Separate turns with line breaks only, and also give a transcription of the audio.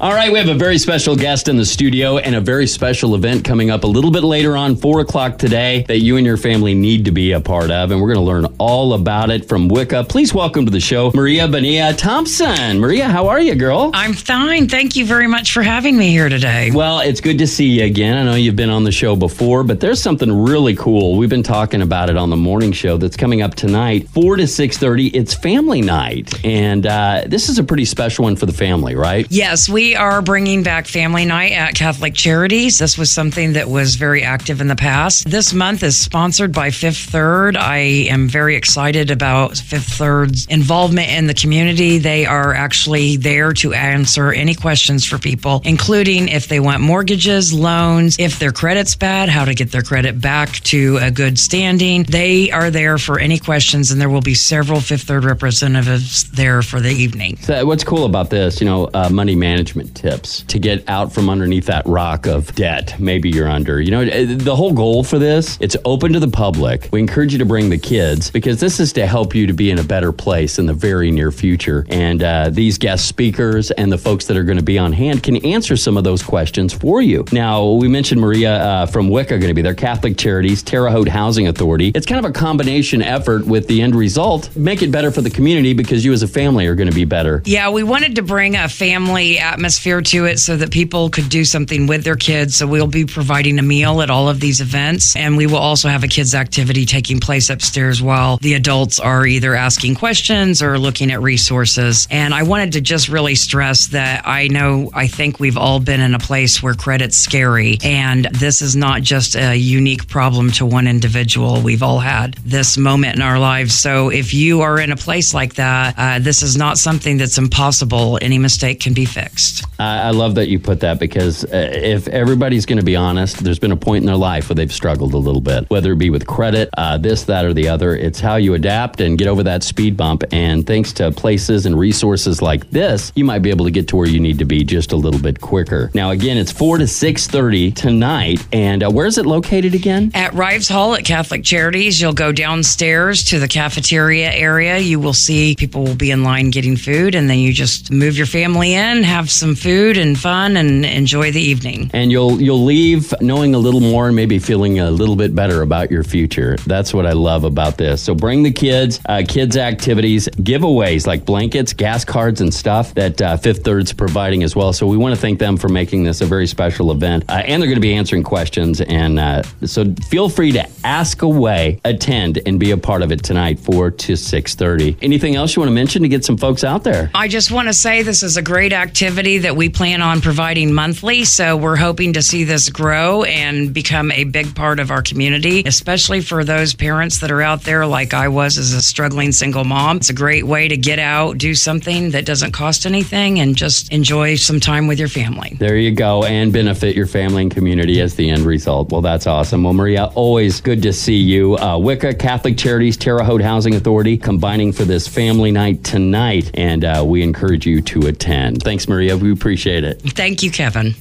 All right, we have a very special guest in the studio and a very special event coming up a little bit later on, four o'clock today, that you and your family need to be a part of. And we're going to learn all about it from Wicca. Please welcome to the show, Maria Bonilla Thompson. Maria, how are you, girl?
I'm fine. Thank you very much for having me here today.
Well, it's good to see you again. I know you've been on the show before, but there's something really cool. We've been talking about it on the morning show that's coming up tonight, 4 to 6.30. It's family night. And uh, this is a pretty special one for the family, right?
Yes, we are bringing back family night at Catholic Charities. This was something that was very active in the past. This month is sponsored by Fifth Third. I am very excited about Fifth Third's involvement in the community. They are actually there to answer any questions for people, including if they want mortgages, loans, if their credit's bad, how to get their credit back to a good standing. They are there for any questions, and there will be several Fifth Third representatives there for the evening.
So what's cool about this, you know, uh, money management tips to get out from underneath that rock of debt maybe you're under. You know, uh, the whole goal for this, it's open to the public. We encourage you to bring the kids because this is to help you to be in a better place in the very near future. And uh, these guest speakers and the folks that are going to be on hand can answer some of those questions for you. Now, we mentioned Maria uh, from Wicca going to be there, Catholic Charities, Terre Haute Housing Authority. It's kind of a combination effort with the end result. Make it better for the community because you as a family are going to be better.
Yeah, we wanted to bring a family atmosphere to it so that people could do something with their kids. So we'll be providing a meal at all of these events. And we will also have a kids' activity taking place upstairs while the adults are either asking questions or looking at resources. And I wanted to just really stress that I know, I think we've all been in a place where credit's scary. And this is not just a unique problem to one individual. We've all had this moment in our lives. So if you are in a place like that, uh, this is not something that's impossible. Any mistake can be fixed.
I, I love that you put that because uh, if everybody's going to be honest, there's been a point in their life where they've struggled a little bit, whether it be with credit, uh, this, that, or the other. It's how you adapt and get over that speed bump. And thanks to places and resources like this, you might be able to get to where you need to be just a little bit quicker. Now, again, it's four to six thirty tonight, and uh, where is it located again?
At Ryves Hall at Catholic Charities, you'll go downstairs to the cafeteria area. You will see people will be in line getting food, and then you just move your family in, have some food and fun, and enjoy the evening.
and you'll you'll leave knowing a little more and maybe feeling a little bit better about your future. That's what I love about this. So bring the kids, uh, kids activities, giveaways like blankets, gas cards, and stuff that uh, Fifth Third's providing as well. So we want to thank them for making this a very special event, uh, and they're going to be answering questions. And uh, so feel free to ask away, attend, and be a part of it tonight, four to six thirty. Anything else you want to mention to get some folks out there?
I just want to say this is a great activity that we plan on providing monthly. So we're hoping to see this grow and become a big part of our community, especially for those parents that are out there like I was as a struggling single mom. It's a great way to get out, do something that doesn't cost anything, and just enjoy some time with your family.
There you go, and benefit your family and community as the end result. Well, that's awesome. Well, Maria, always good to see you. Uh, Wicca Catholic Charities, Terre Haute Housing Authority, combining for this family night tonight, and uh, we encourage you to attend. Thanks, Maria. We appreciate it.
Thank you, Kevin.